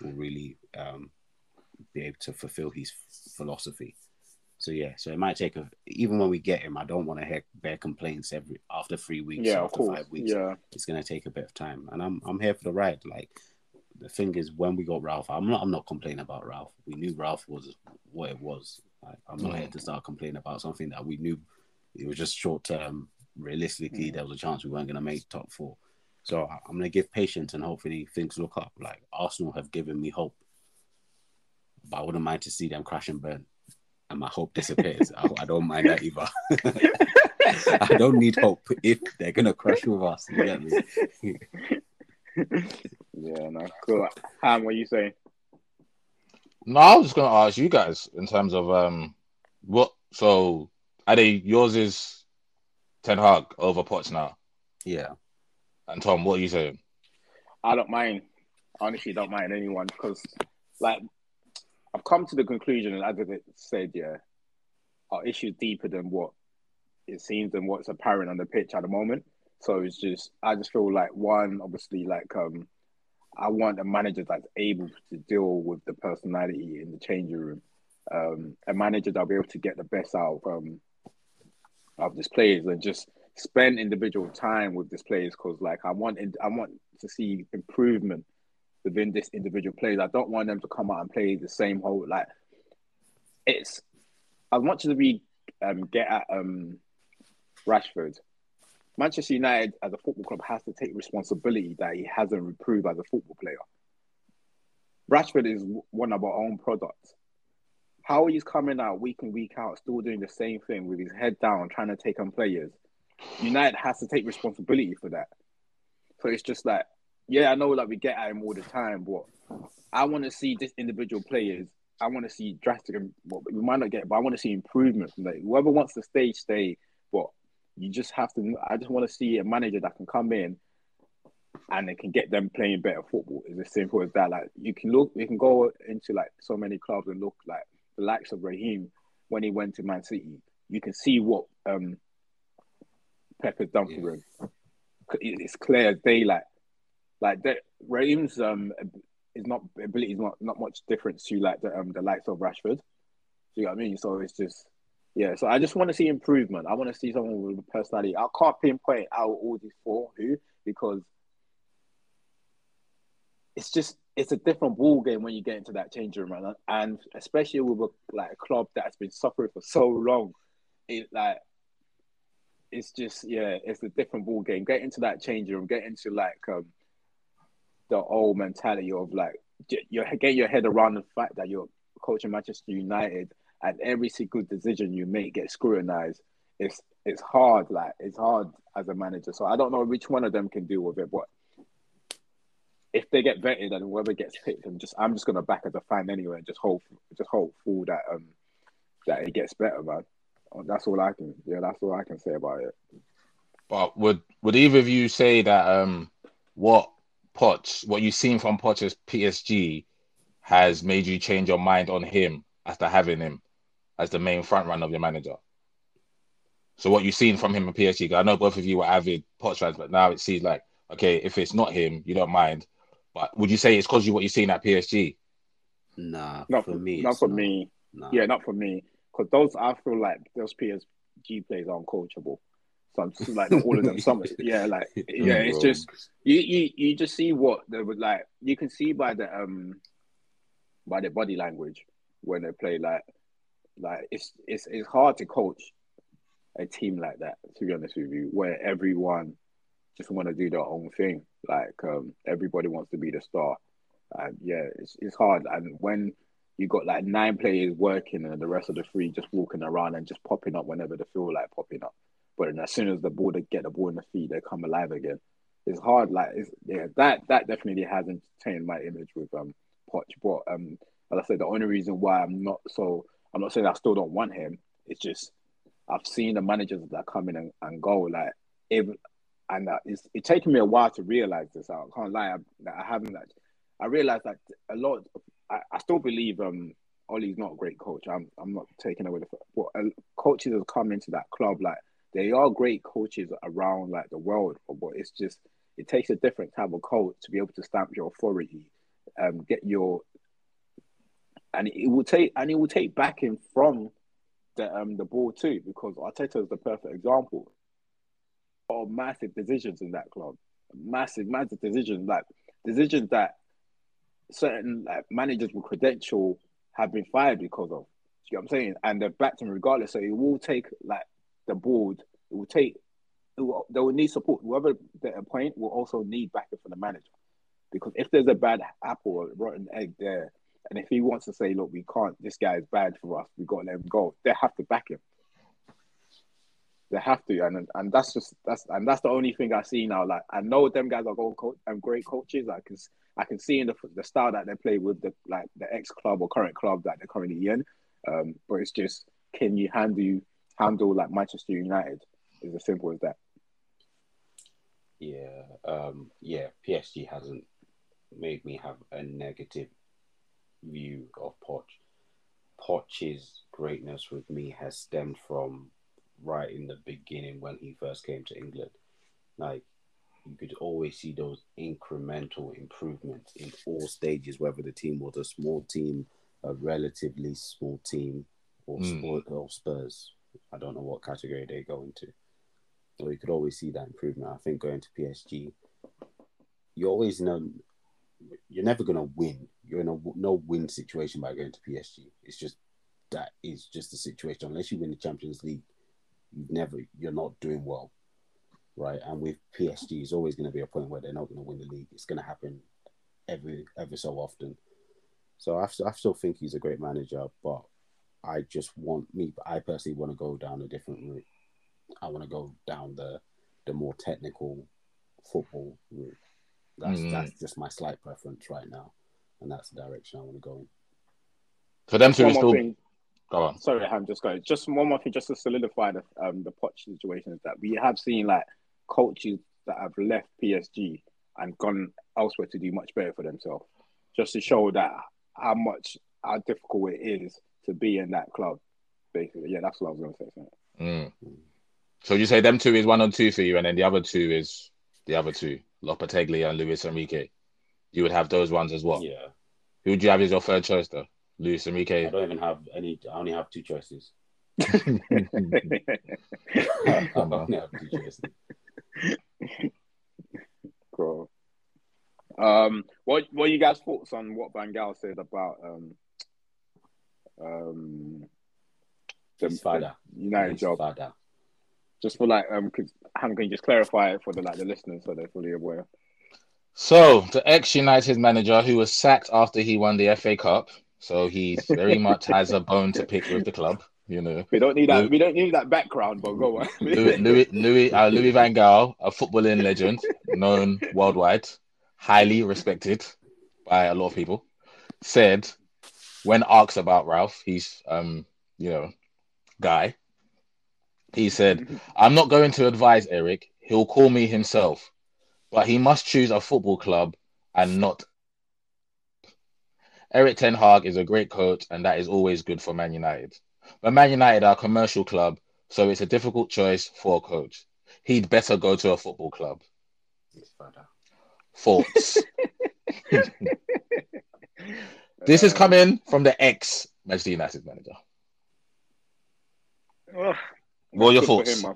will really um, be able to fulfill his philosophy. So yeah, so it might take a even when we get him, I don't want to hear bear complaints every after three weeks, Yeah, after of course. five weeks. Yeah. It's gonna take a bit of time, and I'm I'm here for the ride. Like the thing is, when we got Ralph, I'm not I'm not complaining about Ralph. We knew Ralph was what it was. Like, I'm not here to start complaining about something that we knew it was just short term. Realistically, there was a chance we weren't gonna make top four. So I- I'm gonna give patience and hopefully things look up. Like Arsenal have given me hope, but I wouldn't mind to see them crash and burn, and my hope disappears. I, I don't mind that either. I don't need hope if they're gonna crash with us. You get me? Yeah, no, cool. Ham, what you saying? No, I was just gonna ask you guys in terms of um what so are they yours is Ten Hag over Potts now. Yeah, And Tom, what are you saying? I don't mind. Honestly, don't mind anyone because, like, I've come to the conclusion, and as I said, yeah, our issue's deeper than what it seems and what's apparent on the pitch at the moment. So it's just, I just feel like one, obviously, like, um, I want a manager that's able to deal with the personality in the changing room. Um, a manager that'll be able to get the best out of um, of these players and just spend individual time with these players because like I want I want to see improvement within this individual players. I don't want them to come out and play the same whole like it's as much as we um, get at um, Rashford, Manchester United as a football club has to take responsibility that he hasn't improved as a football player. Rashford is one of our own products. How he's coming out week in, week out, still doing the same thing with his head down, trying to take on players. United has to take responsibility for that. So it's just like, yeah, I know that we get at him all the time, but I want to see this individual players. I want to see drastic. Well, we might not get, it, but I want to see improvement. That. Whoever wants to stay, stay. But you just have to. I just want to see a manager that can come in and they can get them playing better football. It's as simple as that. Like you can look, you can go into like so many clubs and look like the likes of Raheem when he went to Man City. You can see what um Pep has done for him. It's clear as daylight. Like that, Raheem's um is not ability is not not much difference to like the um the likes of Rashford. Do you know what I mean? So it's just yeah. So I just want to see improvement. I want to see someone with a personality. I can't pinpoint out all these four who because it's just it's a different ball game when you get into that changing room, and, and especially with a like a club that has been suffering for so long. It like it's just yeah, it's a different ball game. Get into that changing room, get into like um the old mentality of like you get your head around the fact that you're coaching Manchester United and every single decision you make gets scrutinized. It's it's hard, like it's hard as a manager. So I don't know which one of them can deal with it, but if they get vetted and whoever gets picked, I'm just I'm just gonna back as a fan anyway and just hope just hope for that um that it gets better, man. That's all I can yeah, that's all I can say about it. But would would either of you say that um what Poch, what you've seen from Poch's PSG has made you change your mind on him after having him as the main front runner of your manager? So what you've seen from him in PSG, I know both of you were avid Poch fans, but now it seems like okay, if it's not him, you don't mind. But would you say it's because you what you've seen at PSG? nah. Not for me, not it's for me. Nah. Yeah, not for me. Because those I feel like those PSG players are uncoachable. So I'm just like not all of them. Some yeah, like yeah, it's just you you you just see what they would like. You can see by the um by their body language when they play. Like like it's it's it's hard to coach a team like that. To be honest with you, where everyone just want to do their own thing. Like um everybody wants to be the star. And yeah, it's it's hard. And when you got like nine players working and the rest of the three just walking around and just popping up whenever they feel like popping up. But then as soon as the ball they get the ball in the feet, they come alive again. It's hard. Like it's, yeah, that that definitely hasn't changed my image with um Poch. But um, as I said, the only reason why I'm not so I'm not saying I still don't want him. It's just I've seen the managers that come in and, and go like if and uh, it's it's taken me a while to realize this. I can't lie that I haven't. Like, I realized that a lot. I, I still believe um Ole's not a great coach. I'm I'm not taking away the but uh, coaches have come into that club like they are great coaches around like the world, but it's just it takes a different type of coach to be able to stamp your authority, um, get your and it will take and it will take backing from the um the board too because Arteta is the perfect example of massive decisions in that club, massive massive decisions like decisions that certain like managers with credential have been fired because of. You know what I'm saying? And they're backed him regardless. So it will take like the board. It will take. It will, they will need support. Whoever they appoint will also need backing from the manager, because if there's a bad apple or rotten egg there, and if he wants to say, "Look, we can't. This guy is bad for us. We got to let him go," they have to back him. They have to, and and that's just that's and that's the only thing I see now. Like I know them guys are going coach and great coaches. I can I can see in the the style that they play with the like the ex club or current club that they're currently in. Um, but it's just can you handle handle like Manchester United? Is as simple as that. Yeah, um, yeah. PSG hasn't made me have a negative view of Poch. Poch's greatness with me has stemmed from right in the beginning when he first came to England. Like you could always see those incremental improvements in all stages, whether the team was a small team, a relatively small team, or, mm. or Spurs. I don't know what category they go into. But you could always see that improvement. I think going to PSG, you always know you're never going to win. You're in a no win situation by going to PSG. It's just that is just the situation. Unless you win the Champions League, you've never you're not doing well, right? And with PSG, it's always going to be a point where they're not going to win the league. It's going to happen every every so often. So I, I still think he's a great manager, but I just want me. I personally want to go down a different route. I want to go down the the more technical football route. That's mm. that's just my slight preference right now, and that's the direction I want to go in. For them to still thing. Go on. Sorry, I'm just going. Just one more thing, just to solidify the um the Poch situation is that we have seen like coaches that have left PSG and gone elsewhere to do much better for themselves, just to show that how much how difficult it is to be in that club. Basically, yeah, that's what I was going to say. Mm. So you say them two is one on two for you, and then the other two is the other two, Lopetegui and Luis Enrique. You would have those ones as well. Yeah. Who would you have as your third choice though? Luis Enrique. I don't even have any. I only have two choices. I only have two choices. Cool. Um, what what are you guys' thoughts on what Van Gaal said about um um the, the United job? Father just for like um cause can you just clarify it for the like the listeners so they're fully aware so the ex-united manager who was sacked after he won the fa cup so he very much has a bone to pick with the club you know we don't need that louis, we don't need that background but go on louis louis louis, uh, louis van gaal a footballing legend known worldwide highly respected by a lot of people said when asked about ralph he's um you know guy he said, I'm not going to advise Eric. He'll call me himself, but he must choose a football club and not. Eric Ten Hag is a great coach, and that is always good for Man United. But Man United are a commercial club, so it's a difficult choice for a coach. He'd better go to a football club. Thoughts. this is coming from the ex Manchester United manager. What are your thoughts? Him,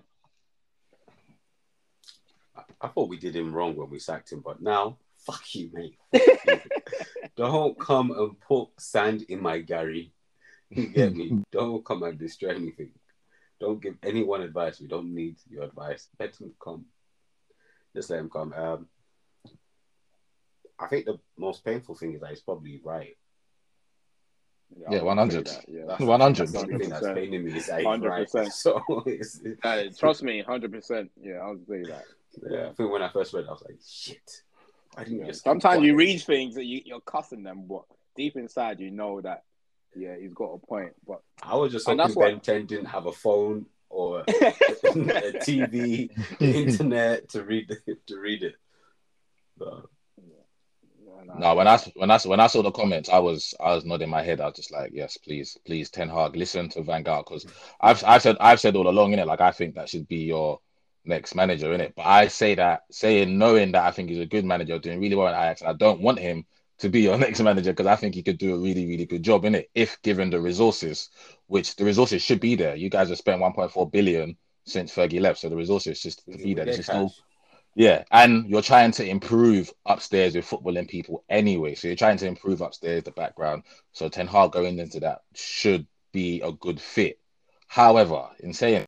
I thought we did him wrong when we sacked him, but now, fuck you, mate. Don't come and put sand in my garri. You get me? Don't come and destroy anything. Don't give anyone advice. We don't need your advice. Let him come. Just let him come. Um, I think the most painful thing is that he's probably right. Yeah, 100. Yeah. 100. That's that's paining me. 100%. So it's, it's, uh, trust me, 100%. Yeah, I'll say that. Yeah, I think when I first read it, I was like, shit. I didn't yeah. Sometimes you read things that you, you're cussing them, but deep inside, you know that yeah, he's got a point. But I was just And hoping that's Ben 10 didn't have a phone or a TV, internet to read the, to read it. But yeah, nah. No, when I when I when I saw the comments, I was I was nodding my head. I was just like, yes, please, please, Ten Hag, listen to Van Gaal because I've I've said I've said all along in it, like I think that should be your next manager in it. But I say that saying knowing that I think he's a good manager, doing really well at Ajax, and I don't want him to be your next manager because I think he could do a really really good job in it if given the resources, which the resources should be there. You guys have spent 1.4 billion since Fergie left, so the resources just to be there. This is still yeah, and you're trying to improve upstairs with footballing people anyway. So you're trying to improve upstairs the background. So Ten Hag going into that should be a good fit. However, in saying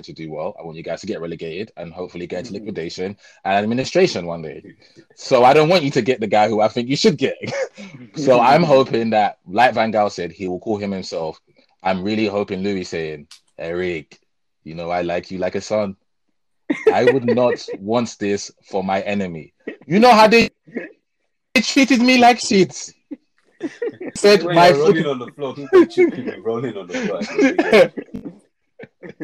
to do well, I want you guys to get relegated and hopefully get into mm-hmm. liquidation and administration one day. So I don't want you to get the guy who I think you should get. so I'm hoping that, like Van Gaal said, he will call him himself. I'm really hoping Louis saying, Eric, you know I like you like a son. I would not want this for my enemy. You know how they, they treated me like shit. Said my you're foot, rolling on the floor, people keep you rolling on the floor.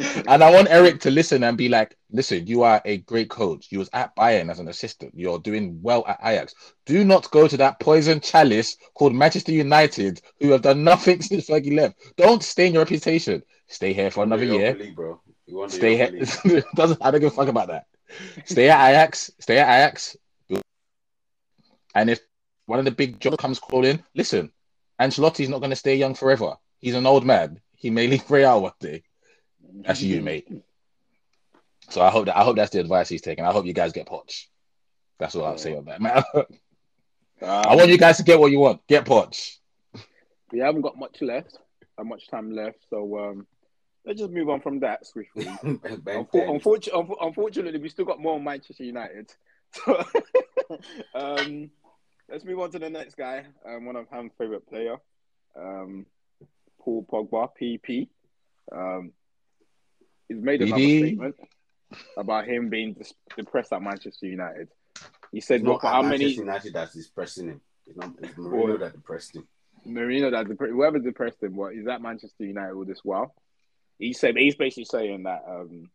and I want Eric to listen and be like, listen, you are a great coach. You was at Bayern as an assistant. You're doing well at Ajax. Do not go to that poison chalice called Manchester United, who have done nothing since Fergie left. Don't stain your reputation. Stay here for another year. League, bro. You want the Stay here. Doesn't I don't give a fuck about that. Stay at Ajax. Stay at Ajax. And if one of the big jobs comes calling, listen, Ancelotti's not going to stay young forever. He's an old man. He may leave Real one day. That's you, mate. So I hope that I hope that's the advice he's taking. I hope you guys get Poch. That's all I'll say on that, man. I want you guys to get what you want. Get Poch. We haven't got much left, uh, much time left. So um, let's just move on from that swiftly. Ben Unfor- 10. unfortunately, unfor- unfortunately, we still got more Manchester United. So, um, let's move on to the next guy. Um, one of Ham's favorite player, um, Paul Pogba, PP. Um, he's made another PD. statement about him being dis- depressed at Manchester United. He said, It's "Well, not for at how Manchester many United that's depressing him. It's not it's Mourinho that depressed him. Mourinho that depre- whoever depressed him, what is that Manchester United all this while? He said he's basically saying that um,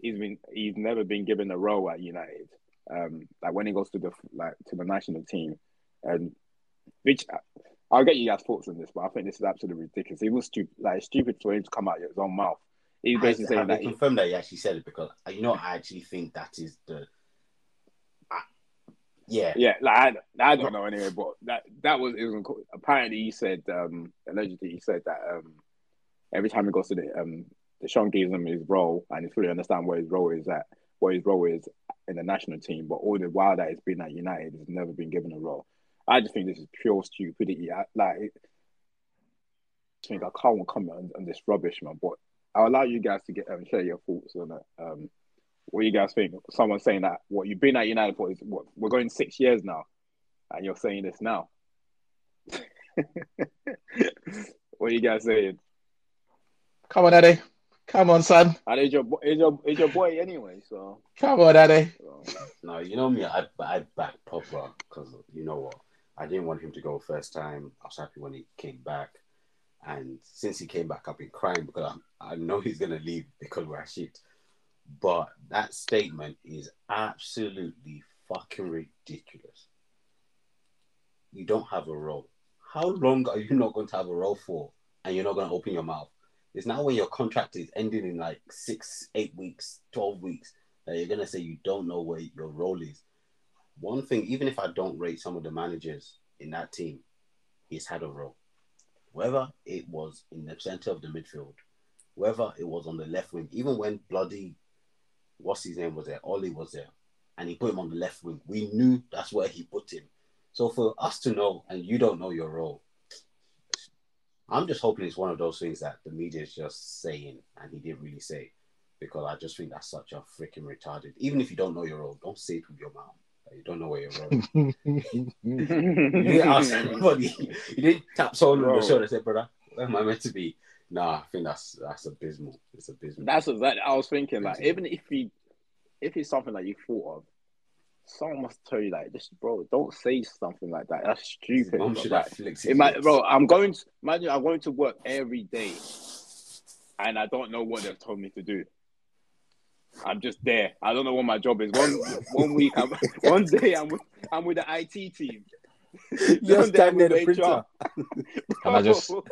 he's been he's never been given a role at United. Um, like when he goes to the like to the national team, and which I'll get you guys thoughts on this, but I think this is absolutely ridiculous. It was stupid, like stupid for him to come out of his own mouth. He's Has, basically saying have that confirmed that he actually said it because you know I actually think that is the I- yeah yeah, like I, I don't know anyway, but that that was it was apparently he said um allegedly he said that um every time he goes to the um Deschamps gives him his role and he fully understand where his role is at what his role is in the national team, but all the while that he's been at United, he's never been given a role. I just think this is pure stupidity. I, like, I think I can't comment on, on this rubbish, man. But I'll allow you guys to get um, share your thoughts on it. Um, what do you guys think? Someone saying that what you've been at United for is what we're going six years now, and you're saying this now. what are you guys saying? Come on, Eddie. Come on, son. And it's your bo- it's your it's your boy anyway. So, Come on, Eddie. so no you know me I I back Pogba because you know what I didn't want him to go first time I was happy when he came back and since he came back I've been crying because I, I know he's gonna leave because we're shit but that statement is absolutely fucking ridiculous. You don't have a role. How long are you not going to have a role for? And you're not going to open your mouth. It's now when your contract is ending in like six, eight weeks, 12 weeks that you're going to say you don't know where your role is. One thing, even if I don't rate some of the managers in that team, he's had a role. Whether it was in the center of the midfield, whether it was on the left wing, even when bloody, what's his name was there, Ole was there, and he put him on the left wing, we knew that's where he put him. So for us to know, and you don't know your role, I'm just hoping it's one of those things that the media is just saying and he didn't really say because I just think that's such a freaking retarded. Even if you don't know your role, don't say it with your mouth. You don't know where your role. is. you didn't ask anybody. You didn't tap someone on the shoulder and say, "Brother, where am I meant to be?" Nah, I think that's that's abysmal. It's abysmal. That's exactly. I was thinking like even if he, if it's something that you thought of, someone must tell you like this, bro. Don't say something like that. That's stupid. Bro. should Like, it might, bro. I'm going. To, imagine I'm going to work every day, and I don't know what they've told me to do. I'm just there. I don't know what my job is. One one week, I'm, one day I'm with, I'm with the IT team. You're One day I'm standing with at the printer. Can I just-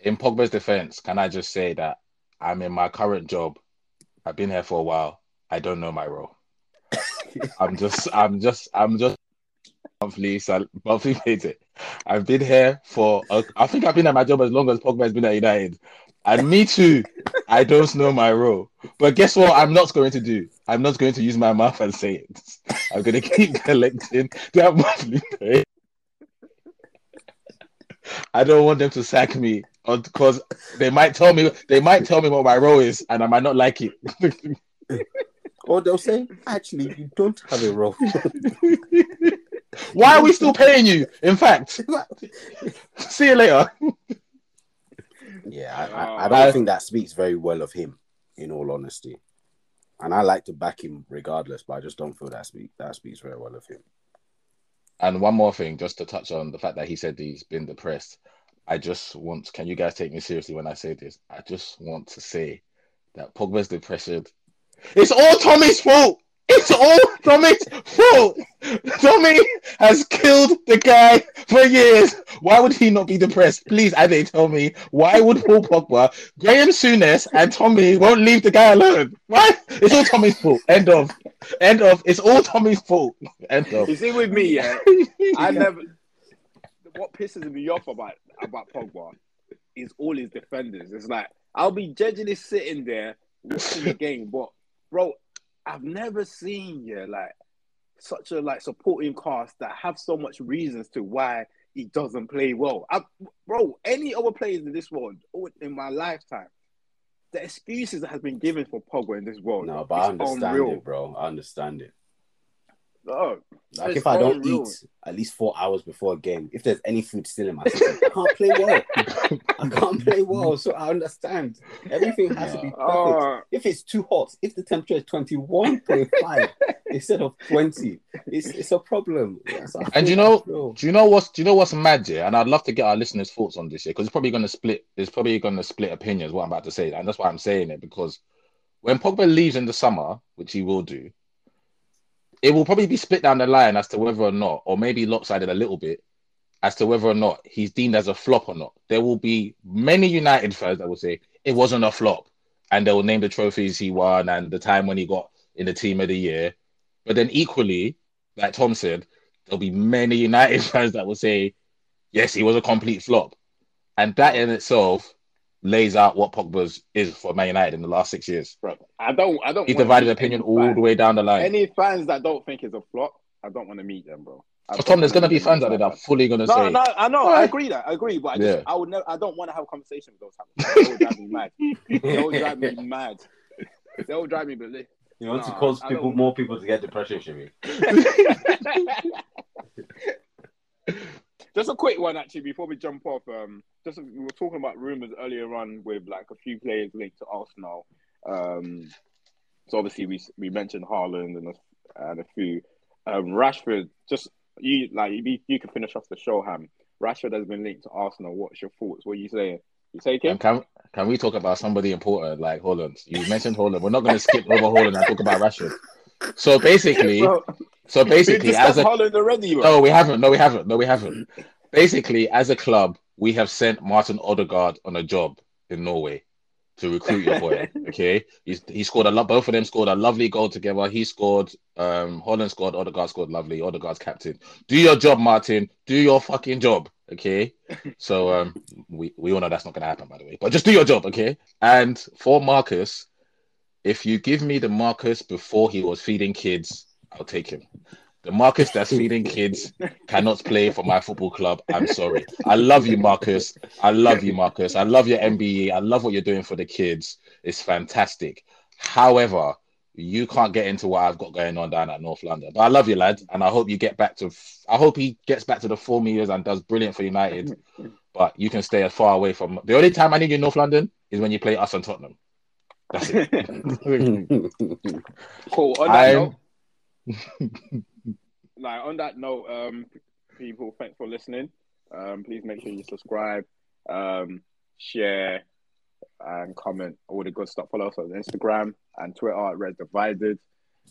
in Pogba's defense, can I just say that I'm in my current job. I've been here for a while. I don't know my role. I'm just, I'm just, I'm just monthly, sal- monthly paid. I've been here for, a, I think I've been at my job as long as Pogba has been at United. And me too. I don't know my role. But guess what? I'm not going to do. I'm not going to use my mouth and say it. I'm going to keep collecting that monthly pay. I don't want them to sack me because they might tell me they might tell me what my role is, and I might not like it. Or they'll say, actually, you don't have a role. Why are we still paying you? In fact, see you later. Yeah, I, I, I don't think that speaks very well of him, in all honesty. And I like to back him regardless, but I just don't feel that speak that speaks very well of him. And one more thing, just to touch on the fact that he said he's been depressed. I just want, can you guys take me seriously when I say this? I just want to say that Pogba's depression. It's all Tommy's fault. It's all Tommy's fault. Tommy has killed the guy for years. Why would he not be depressed? Please, Ade, tell me. Why would Paul Pogba, Graham Souness, and Tommy won't leave the guy alone? Why? It's all Tommy's fault. End of. End of. It's all Tommy's fault. End of. You see, with me, yeah, I never. What pisses me off about about Pogba is all his defenders. It's like I'll be judging sitting there watching the game, but bro, I've never seen yeah like such a like supporting cast that have so much reasons to why he doesn't play well. I, bro, any other players in this world or in my lifetime, the excuses that has been given for Pogba in this world, No, but I understand unreal. it, bro. I understand it. Oh, Like It's if I don't unreal. eat at least four hours before a game, if there's any food still in my system, I can't play well. I can't play well, so I understand. Everything has to be perfect. oh, if it's too hot, if the temperature is twenty one point five instead of twenty, it's it's a problem. Yes, I And feel you know, that, do you know what's do you know what's mad yeah? And I'd love to get our listeners' thoughts on this here because it's probably going to split. It's probably going to split opinions. What I'm about to say, and that's why I'm saying it because when Pogba leaves in the summer, which he will do, it will probably be split down the line as to whether or not, or maybe lopsided a little bit, as to whether or not he's deemed as a flop or not. There will be many United fans that will say it wasn't a flop, and they will name the trophies he won and the time when he got in the team of the year. But then equally, like Tom said, there'll be many United fans that will say, yes, he was a complete flop. And that in itself lays out what Pogba's is for Man United in the last six years. bro, I don't, I don't. He divided opinion all fan- the way down the line. Any fans that don't think it's a flop, I don't want to meet them, bro. I So don't Tom, there's gonna be fans out there that are fully gonna No, say, no, I know, I agree that, I agree, but I just, Yeah. I would never, I don't want to have a conversation with those fans. They'll drive me mad. They'll drive me mad. They'll drive me ballistic. You want to cause people more people to get depression, Shimmy. just a quick one actually before we jump off. Um, just we were talking about rumors earlier on with like a few players linked to Arsenal. Um, so obviously we we mentioned Haaland and a, and a few. Um, Rashford, just you like you, you can finish off the show, Ham. Rashford has been linked to Arsenal. What's your thoughts? What are you saying? You take him? Can can we talk about somebody important like Haaland? You mentioned Haaland. We're not going to skip over Haaland and talk about Rashford. So basically, so basically, as a already, bro. no, we haven't. No, we haven't. No, we haven't. Basically, as a club, we have sent Martin Odegaard on a job in Norway to recruit your boy. Okay, he's he scored a lot. Both of them scored a lovely goal together. He scored. Um, Haaland scored. Odegaard scored. Lovely. Odegaard's captain. Do your job, Martin. Do your fucking job. Okay. So um, we we all know that's not going to happen, by the way. But just do your job, okay? And for Marcus, if you give me the Marcus before he was feeding kids, I'll take him. The Marcus that's feeding kids cannot play for my football club. I'm sorry. I love you, Marcus. I love you, Marcus. I love your MBE. I love what you're doing for the kids. It's fantastic. However, you can't get into what I've got going on down at North London. But I love you, lad, and I hope you get back to. I hope he gets back to the form he is and does brilliant for United. But you can stay as far away from. The only time I need you in North London is when you play us and Tottenham. That's it. Cool. On that I'm- note, like on that note, um, people, thanks for listening. Um, please make sure you subscribe, um, share, and comment all the good stuff. Follow us on Instagram and Twitter at Red Divided.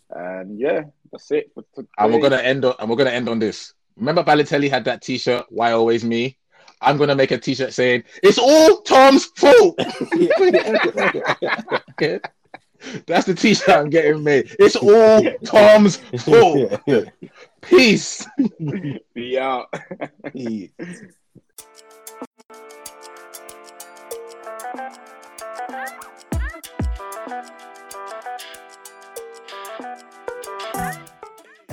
And yeah, that's it. For today. And we're gonna end on and we're gonna end on this. Remember Balotelli had that T-shirt. Why always me? I'm gonna make a T-shirt saying it's all Tom's fault. Okay? That's the T-shirt I'm getting made. It's all Tom's fault. Peace. Be out. Yeah.